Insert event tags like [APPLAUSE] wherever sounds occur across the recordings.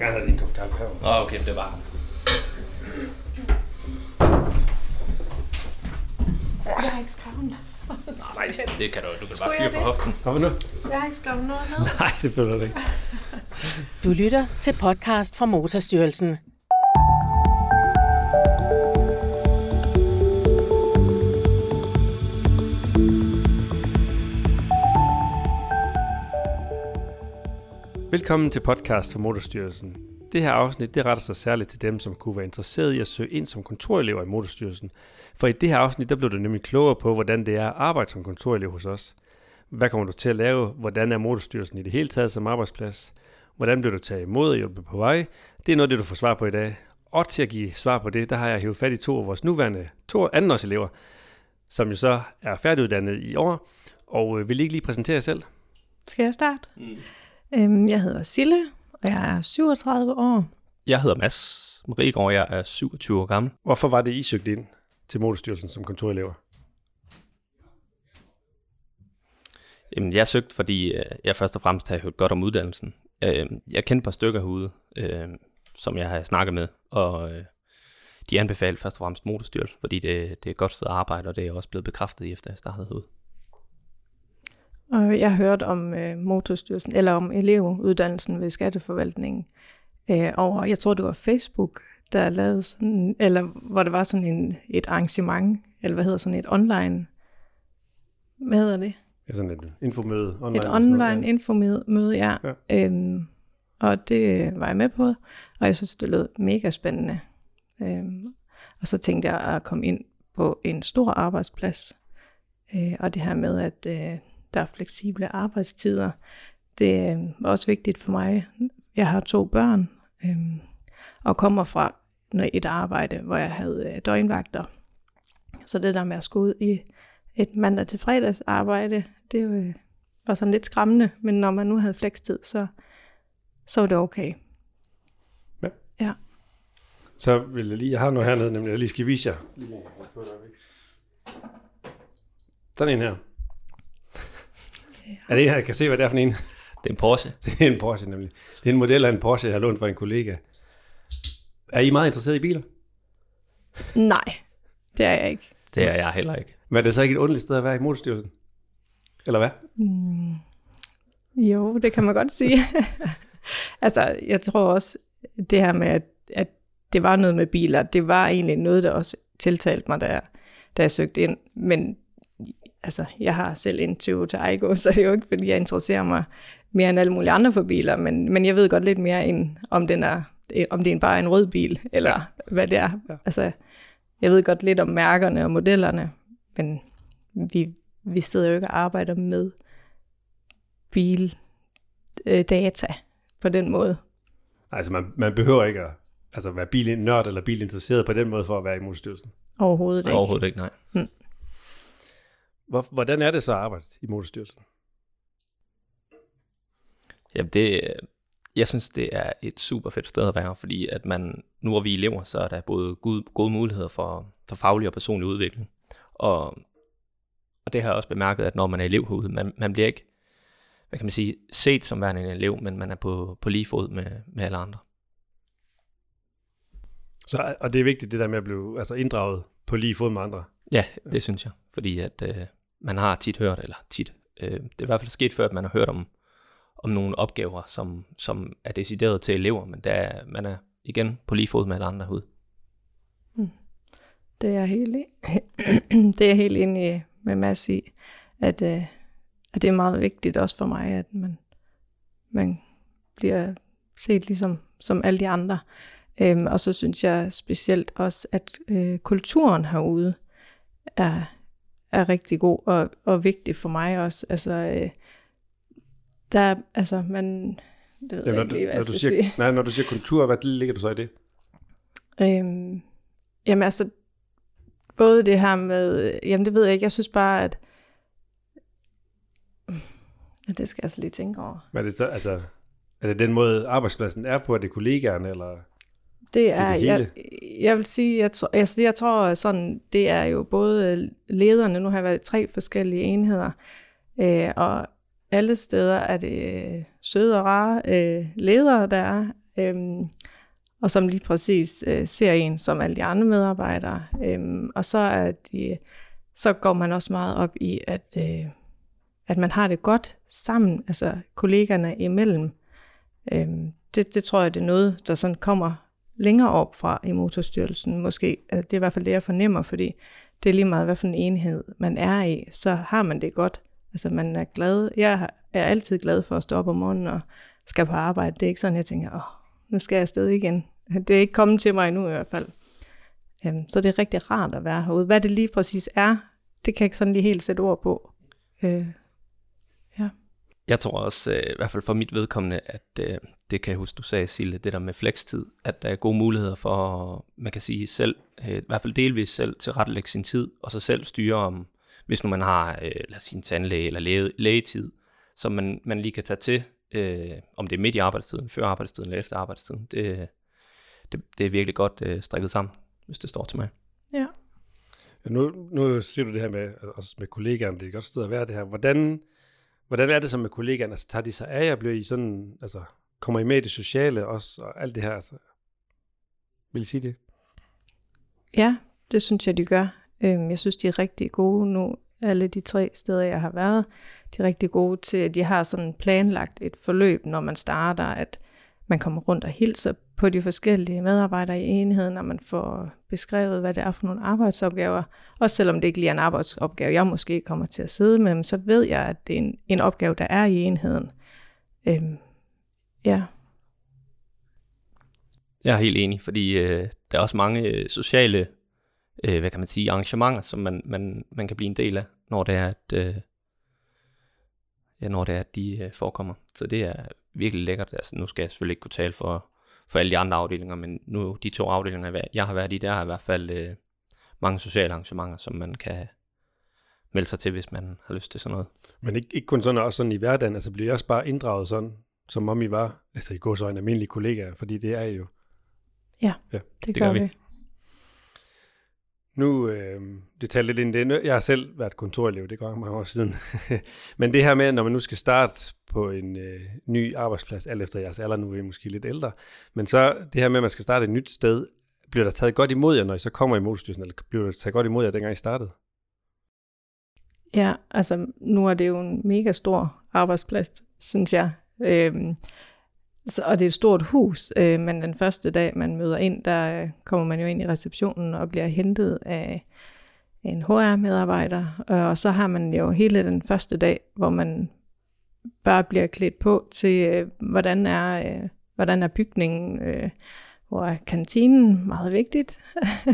Jeg har din kop kaffe her. Åh, oh, okay, det var ham. Jeg har ikke skrevet noget. [LAUGHS] Nej, det kan du. Du kan bare fyre for det? hoften. Hvad nu? Jeg har ikke skrevet noget ned. [LAUGHS] Nej, det føler du ikke. Du lytter til podcast fra Motorstyrelsen. Velkommen til podcast for Motorstyrelsen. Det her afsnit det retter sig særligt til dem, som kunne være interesseret i at søge ind som kontorelever i Motorstyrelsen. For i det her afsnit, der blev du nemlig klogere på, hvordan det er at arbejde som kontorelev hos os. Hvad kommer du til at lave? Hvordan er Motorstyrelsen i det hele taget som arbejdsplads? Hvordan bliver du taget imod og hjulpet på vej? Det er noget, det du får svar på i dag. Og til at give svar på det, der har jeg hævet fat i to af vores nuværende to andenårselever, som jo så er færdiguddannet i år. Og øh, vil I ikke lige præsentere jer selv? Skal jeg starte? Mm. Øhm, jeg hedder Sille, og jeg er 37 år. Jeg hedder Mads Mariegaard, jeg er 27 år gammel. Hvorfor var det, I søgte ind til Motorstyrelsen som kontorelever? Jamen, jeg søgte, fordi øh, jeg først og fremmest har hørt godt om uddannelsen. Øh, Jeg kendte et par stykker herude, øh, som jeg har snakket med, og de anbefalede først og fremmest motorstyrelsen, fordi det, det er et godt sted at arbejde, og det er også blevet bekræftet i, efter jeg startede herude. Og jeg har hørt om øh, motorstyrelsen, eller om elevuddannelsen ved skatteforvaltningen øh, over, jeg tror det var Facebook, der lavede sådan, eller hvor det var sådan en, et arrangement, eller hvad hedder sådan et online, hvad hedder det? Ja, sådan et infomøde. Online Et online infomøde, ja. Ja. ja. Øhm, og det var jeg med på, og jeg synes, det lød mega spændende. Øhm, og så tænkte jeg at komme ind på en stor arbejdsplads. Øh, og det her med, at øh, der er fleksible arbejdstider, det øh, var også vigtigt for mig. Jeg har to børn, øh, og kommer fra et arbejde, hvor jeg havde øh, døgnvagter. Så det der med at skulle ud i et mandag til fredags arbejde, det øh, var sådan lidt skræmmende, men når man nu havde flekstid, så, så var det okay. Så vil jeg lige, jeg har noget hernede, nemlig jeg lige skal vise jer. Sådan en her. Er det en jeg kan se, hvad det er for en? Det er en Porsche. [LAUGHS] Det er en Porsche nemlig. Det er en model af en Porsche, jeg har lånt fra en kollega. Er I meget interesseret i biler? Nej, det er jeg ikke. Det er jeg heller ikke. Men er det så ikke et underligt sted at være i motorstyrelsen? Eller hvad? Mm, jo, det kan man godt sige. [LAUGHS] altså, jeg tror også, det her med, at, at det var noget med biler, det var egentlig noget, der også tiltalte mig, da jeg, da jeg søgte ind. Men altså, jeg har selv en Toyota Aygo, [LAUGHS] så det er jo ikke, fordi jeg interesserer mig mere end alle mulige andre for biler, men, men jeg ved godt lidt mere, end om, den er, om det er bare en rød bil, eller ja. hvad det er. Ja. Altså, jeg ved godt lidt om mærkerne og modellerne, men vi, vi sidder jo ikke og arbejder med bildata på den måde. Altså, man, man behøver ikke at altså, være bilnørd eller bilinteresseret på den måde for at være i motorstyrelsen. Overhovedet ikke. Overhovedet ikke, nej. Hvor, hvordan er det så at arbejde i motorstyrelsen? Jamen det, jeg synes, det er et super fedt sted at være, fordi at man, nu er vi elever, så er der både gode, gode muligheder for, for faglig og personlig udvikling. Og, og det har jeg også bemærket, at når man er elev herude, man, man bliver ikke, hvad kan man sige, set som værende en elev, men man er på, på lige fod med, med alle andre. Så, og det er vigtigt, det der med at blive altså, inddraget på lige fod med andre. Ja, det synes jeg, fordi at øh, man har tit hørt, eller tit, øh, det er i hvert fald sket før, at man har hørt om, om nogle opgaver, som, som er decideret til elever, men der er, man er igen på lige fod med alle andre hud. Mm. Det er jeg helt, e- [CLEARS THROAT] det er jeg helt enig med Mads i, at, øh, at det er meget vigtigt også for mig, at man, man bliver set ligesom som alle de andre. Øhm, og så synes jeg specielt også, at øh, kulturen herude er, er rigtig god og, og vigtig for mig også. Altså, øh, der, altså, man, det ved Ja, jeg ikke lige, hvad når, jeg du siger, sige. nej, når du siger kultur, hvad ligger du så i det? Øhm, jamen altså, både det her med, jamen det ved jeg ikke, jeg synes bare, at, Ja, det skal jeg altså lige tænke over. Hvad er det så, altså, er det den måde, arbejdspladsen er på? Er det kollegaerne, eller? Det er, det jeg, jeg vil sige, jeg, tror, altså, jeg tror sådan, det er jo både lederne, nu har jeg været i tre forskellige enheder, øh, og alle steder er det øh, søde og rare øh, ledere, der er, øhm, og som lige præcis øh, ser en som alle de andre medarbejdere. Øhm, og så, er de, så går man også meget op i, at, øh, at man har det godt sammen, altså kollegerne imellem. Øhm, det, det tror jeg, det er noget, der sådan kommer længere op fra i motorstyrelsen. Måske, altså det er i hvert fald det, jeg fornemmer, fordi det er lige meget, hvad for en enhed man er i, så har man det godt. Altså man er glad. Jeg er altid glad for at stå op om morgenen og skal på arbejde. Det er ikke sådan, jeg tænker, åh, nu skal jeg afsted igen. [LAUGHS] Det er ikke kommet til mig endnu i hvert fald. Øhm, så det er rigtig rart at være herude. Hvad det lige præcis er, det kan jeg ikke sådan lige helt sætte ord på. Øh, ja. Jeg tror også, øh, i hvert fald for mit vedkommende, at øh, det kan jeg huske, du sagde, Sille, det der med flekstid, at der er gode muligheder for, man kan sige selv, øh, i hvert fald delvis selv, til rettelægge sin tid, og så selv styre om, hvis nu man har, øh, lad os sige, en tandlæge eller læge, lægetid, som man, man lige kan tage til, øh, om det er midt i arbejdstiden, før arbejdstiden eller efter arbejdstiden. Det, det, det er virkelig godt øh, strikket sammen, hvis det står til mig. Ja. Ja, nu, nu siger du det her med, også med kollegaerne, det er et godt sted at være det her. Hvordan, hvordan er det så med kollegaerne? Altså, tager de sig af jer? Bliver I sådan, altså, kommer I med i det sociale også, og alt det her? Altså, vil I sige det? Ja, det synes jeg, de gør. Øhm, jeg synes, de er rigtig gode nu. Alle de tre steder, jeg har været, de er rigtig gode til, at de har sådan planlagt et forløb, når man starter, at man kommer rundt og hilser på de forskellige medarbejdere i enheden, når man får beskrevet, hvad det er for nogle arbejdsopgaver. Også selvom det ikke lige er en arbejdsopgave, jeg måske kommer til at sidde med, så ved jeg, at det er en, en opgave, der er i enheden. Øhm, ja. Jeg er helt enig, fordi øh, der er også mange øh, sociale øh, hvad kan man sige, arrangementer, som man, man, man kan blive en del af, når det er, at, øh, ja, når det er, at de øh, forekommer. Så det er virkelig lækkert. Altså, nu skal jeg selvfølgelig ikke kunne tale for, for alle de andre afdelinger, men nu de to afdelinger, jeg har været i, der er i hvert fald øh, mange sociale arrangementer, som man kan melde sig til, hvis man har lyst til sådan noget. Men ikke, ikke kun sådan, også sådan i hverdagen, altså bliver I også bare inddraget sådan, som om I var, altså i går så en almindelig kollega, fordi det er I jo. Ja, Ja, det, det gør, gør vi. vi. Nu, øh, det talte lidt ind i det. Jeg har selv været kontorelev, det går mange år siden. [LAUGHS] Men det her med, når man nu skal starte på en øh, ny arbejdsplads, alt efter jeres alder, nu er I måske lidt ældre, men så det her med, at man skal starte et nyt sted, bliver der taget godt imod jer, når I så kommer i motorstyrelsen, eller bliver der taget godt imod jer, dengang I startede? Ja, altså nu er det jo en mega stor arbejdsplads, synes jeg. Øhm, så, og det er et stort hus, øh, men den første dag, man møder ind, der øh, kommer man jo ind i receptionen og bliver hentet af en HR-medarbejder. Øh, og så har man jo hele den første dag, hvor man bare bliver klædt på til, øh, hvordan, er, øh, hvordan er bygningen, øh, hvor er kantinen, meget vigtigt.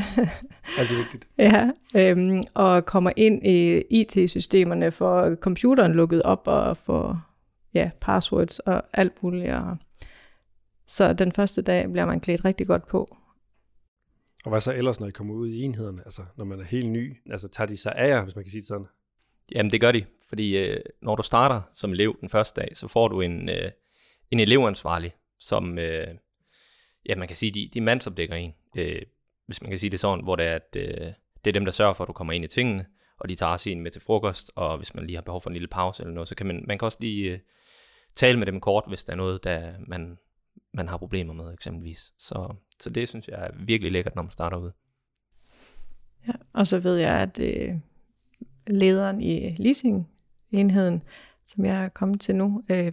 [LAUGHS] Altid vigtigt. Ja, øhm, og kommer ind i IT-systemerne, for computeren lukket op og for ja, passwords og alt muligt. Og så den første dag bliver man klædt rigtig godt på. Og hvad så ellers, når I kommer ud i enhederne, altså når man er helt ny? Altså tager de sig af jer, hvis man kan sige det sådan? Jamen det gør de, fordi øh, når du starter som elev den første dag, så får du en, øh, en elevansvarlig, som, øh, ja man kan sige, de, de mandsopdækker en, øh, hvis man kan sige det sådan, hvor det er, at øh, det er dem, der sørger for, at du kommer ind i tingene, og de tager også en med til frokost, og hvis man lige har behov for en lille pause eller noget, så kan man, man kan også lige øh, tale med dem kort, hvis der er noget, der man, man har problemer med eksempelvis. Så, så det synes jeg er virkelig lækkert, når man starter ud. Ja, og så ved jeg, at øh, lederen i leasing-enheden, som jeg er kommet til nu, øh,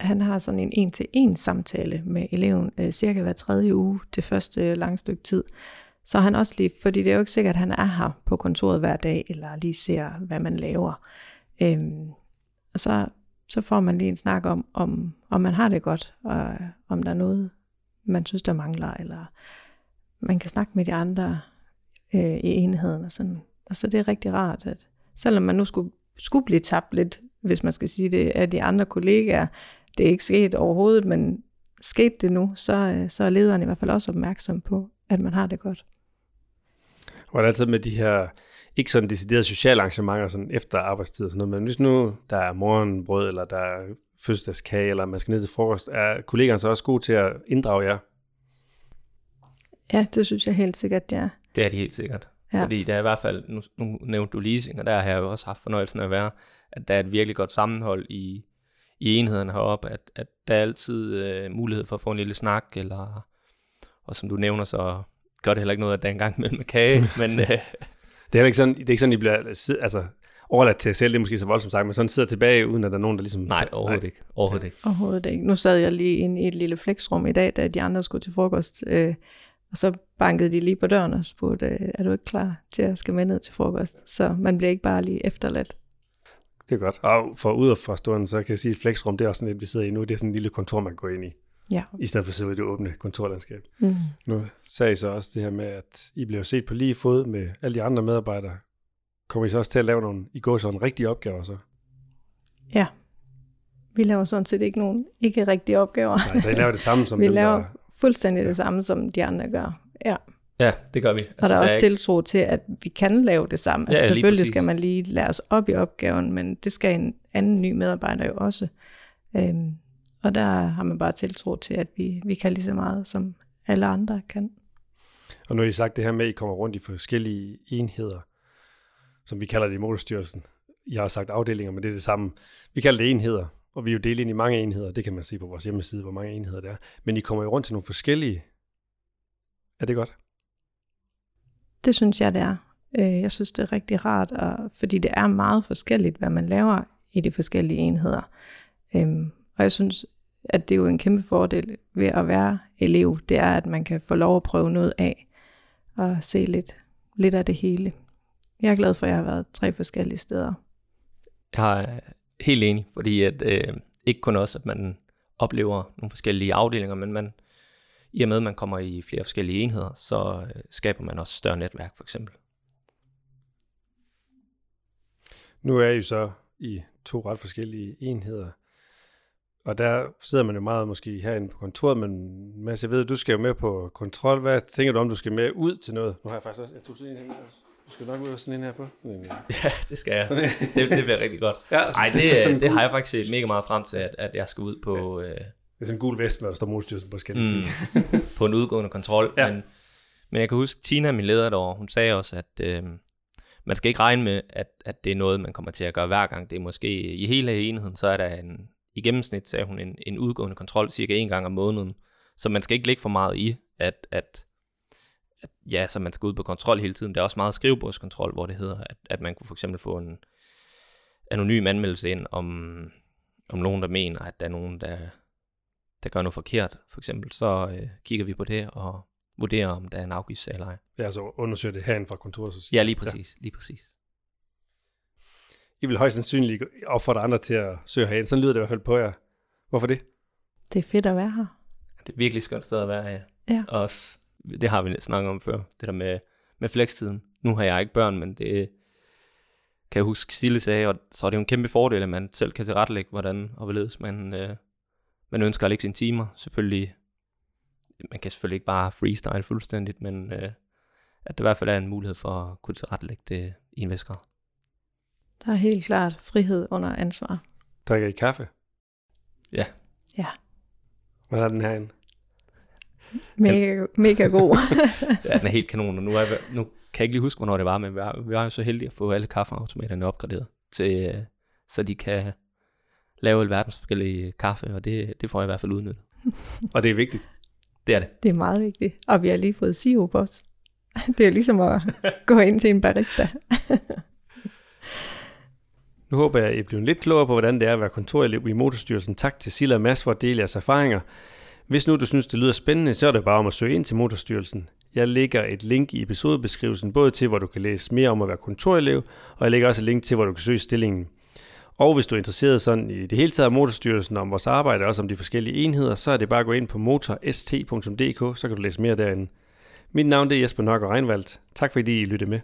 han har sådan en en-til-en samtale med eleven øh, cirka hver tredje uge det første lange stykke tid. Så han også lige, fordi det er jo ikke sikkert, at han er her på kontoret hver dag, eller lige ser, hvad man laver. Øhm, og så, så får man lige en snak om, om, om man har det godt, og om der er noget, man synes, der mangler, eller man kan snakke med de andre øh, i enheden. Og, sådan. og så det er rigtig rart, at selvom man nu skulle, skulle blive tabt lidt, hvis man skal sige det, af de andre kollegaer, det er ikke sket overhovedet, men skete det nu, så, øh, så er lederen i hvert fald også opmærksom på, at man har det godt. Hvordan er med de her, ikke sådan deciderede sociale arrangementer sådan efter arbejdstid og sådan noget, men hvis nu der er morgenbrød, eller der er fødselsdagskage, eller man skal ned til frokost, er kollegaerne så også gode til at inddrage jer? Ja, det synes jeg helt sikkert, det er. Det er de helt sikkert. Ja. Ja. Fordi der er i hvert fald, nu, nu nævnte du leasing, og der har jeg jo også haft fornøjelsen af at være, at der er et virkelig godt sammenhold i, i enhederne heroppe, at, at der er altid øh, mulighed for at få en lille snak, eller, og som du nævner, så gør det heller ikke noget, at der er en gang med, med kage, [LAUGHS] men... Øh, Det er ikke sådan, det er ikke sådan, I bliver altså, overladt til jer selv, det er måske så voldsomt sagt, men sådan sidder tilbage, uden at der er nogen, der ligesom... nej, overhovedet ikke. Overhovedet ikke. Overhovedet ikke. Nu sad jeg lige inde i et lille flexrum i dag, da de andre skulle til frokost, øh, og så bankede de lige på døren og spurgte, øh, er du ikke klar til at skal med ned til frokost? Så man bliver ikke bare lige efterladt. Det er godt. Og for ud fra stunden, så kan jeg sige, at flexrum, det er også sådan et, vi sidder i nu, det er sådan en lille kontor, man går ind i, Ja. i stedet for at sidde i det åbne kontorlandskab. Mm. Nu sagde I så også det her med, at I blev set på lige fod med alle de andre medarbejdere. Kommer I så også til at lave nogle, I går sådan rigtige opgaver så? Ja. Vi laver sådan set ikke nogen ikke rigtige opgaver. Nej, så I laver det samme [LAUGHS] som vi dem, laver der... fuldstændig det samme, som de andre gør. Ja. Ja, det gør vi. Altså, Og der er også ikke, tiltro til, at vi kan lave det samme. Altså Ja, lige selvfølgelig præcis. skal man lige lære os op i opgaven, men det skal en anden ny medarbejder jo også. Øhm, og der har man bare tiltro til, at vi, vi kan lige så meget, som alle andre kan. Og nu har I sagt det her med, at I kommer rundt i forskellige enheder, som vi kalder det i motorstyrelsen. Jeg har sagt afdelinger, men det er det samme. Vi kalder det enheder, og vi er jo delt ind i mange enheder. Det kan man se på vores hjemmeside, hvor mange enheder det er. Men I kommer jo rundt til nogle forskellige. Er det godt? Det synes jeg, det er. Øh, Jeg synes, det er rigtig rart, og, fordi det er meget forskelligt, hvad man laver i de forskellige enheder. Øhm, Og jeg synes, at det er jo en kæmpe fordel ved at være elev, det er, at man kan få lov at prøve noget af, og se lidt, lidt af det hele. Jeg er glad for, at jeg har været tre forskellige steder. Jeg er helt enig, fordi at, øh, ikke kun også, at man oplever nogle forskellige afdelinger, men man, i og med, at man kommer i flere forskellige enheder, så øh, skaber man også større netværk, for eksempel. Nu er I jo så i to ret forskellige enheder, og der sidder man jo meget måske herinde på kontoret, men Mads, jeg ved, du skal jo med på kontrol. Hvad tænker du om, du skal med ud til noget? Nu har jeg faktisk også, jeg tog sådan en her også. Du skal nok med sådan en her på. Sådan [LAUGHS] en, Ja, det skal jeg. Det, det bliver rigtig godt. ja, Nej, det, [LAUGHS] det har jeg faktisk set mega meget frem til, at, at jeg skal ud på, øh, Det er sådan en gul vest, hvor der står modstyrelsen på, skal mm, [LAUGHS] på en udgående kontrol. Ja. Men, men jeg kan huske, Tina, min leder derovre, hun sagde også, at øh, man skal ikke regne med, at, at det er noget, man kommer til at gøre hver gang. Det er måske i hele enheden, så er der en, i gennemsnit, sagde hun, en, en udgående kontrol cirka en gang om måneden. Så man skal ikke lægge for meget i, at, at, at ja, så man skal ud på kontrol hele tiden. Der er også meget skrivebordskontrol, hvor det hedder, at, at man kunne for eksempel få en anonym anmeldelse ind om, om nogen, der mener, at der er nogen, der, der gør noget forkert, for eksempel, så øh, kigger vi på det og vurderer, om der er en afgiftssag eller ej. Jeg altså undersøger det herinde fra kontoret. Så siger Ja, lige præcis. Lige præcis. I vil højst sandsynligt opfordre andre til at søge herinde. Sådan lyder det i hvert fald på jer. Hvorfor det? Det er fedt at være her. Det er virkelig et skønt sted at være, ja. Ja. Også, det har vi snakket om før, det der med, med flekstiden. Nu har jeg ikke børn, men det kan jeg huske Stille sagde, og så er det jo en kæmpe fordel, at man selv kan tilrettelægge, hvordan og hvorledes man, øh, man ønsker at lægge sine timer. Selvfølgelig, man kan selvfølgelig ikke bare freestyle fuldstændigt, men øh, at der i hvert fald er en mulighed for at kunne tilrettelægge det i en vis grad. Der er helt klart frihed under ansvar. Drikker I kaffe? Ja. Ja. Hvordan er den herinde? Mega, mega god. [LAUGHS] Ja, den er helt kanon, og nu, er, nu kan jeg ikke lige huske, hvornår det var, men vi var, vi var jo så heldige at få alle kaffeautomaterne opgraderet, til, øh, så de kan lave alverdens forskellige kaffe, og det, det får jeg i hvert fald udnyttet. Og det er vigtigt. Det er det. det er meget vigtigt. Og vi har lige fået sirup også. [LAUGHS] Det er jo ligesom at gå ind til en barista. [LAUGHS] Nu håber jeg, at I er blevet lidt klogere på, hvordan det er at være kontorelev i Motorstyrelsen. Tak til Silla og Mads for at dele jeres erfaringer. Hvis nu du synes, det lyder spændende, så er det bare om at søge ind til Motorstyrelsen. Jeg lægger et link i episodebeskrivelsen, både til, hvor du kan læse mere om at være kontorelev, og jeg lægger også et link til, hvor du kan søge stillingen. Og hvis du er interesseret sådan i det hele taget af Motorstyrelsen, om vores arbejde og også om de forskellige enheder, så er det bare at gå ind på motorst.dk, så kan du læse mere derinde. Mit navn det er Jesper Nørgaard Reinvaldt. Tak fordi I lyttede med.